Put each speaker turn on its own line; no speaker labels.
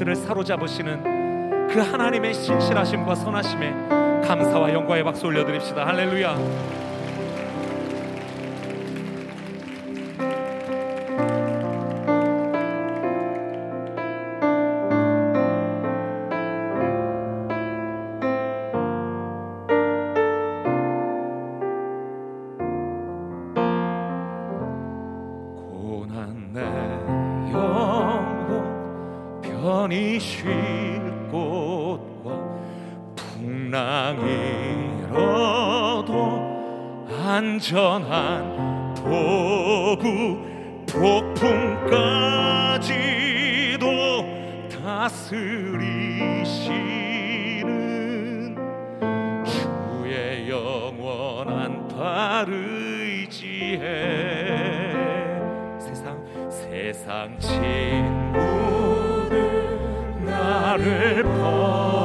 것들을 사로잡으시는 그 하나님의 신실하심과 선하심에 감사와 영광의 박수 올려드립시다. 할렐루야. 편히 쉴 곳과 풍랑이 일어도 안전한 도구 폭풍까지도 다스리시는 주의 영원한 발을 지혜 세상 세상 친구들 나를 버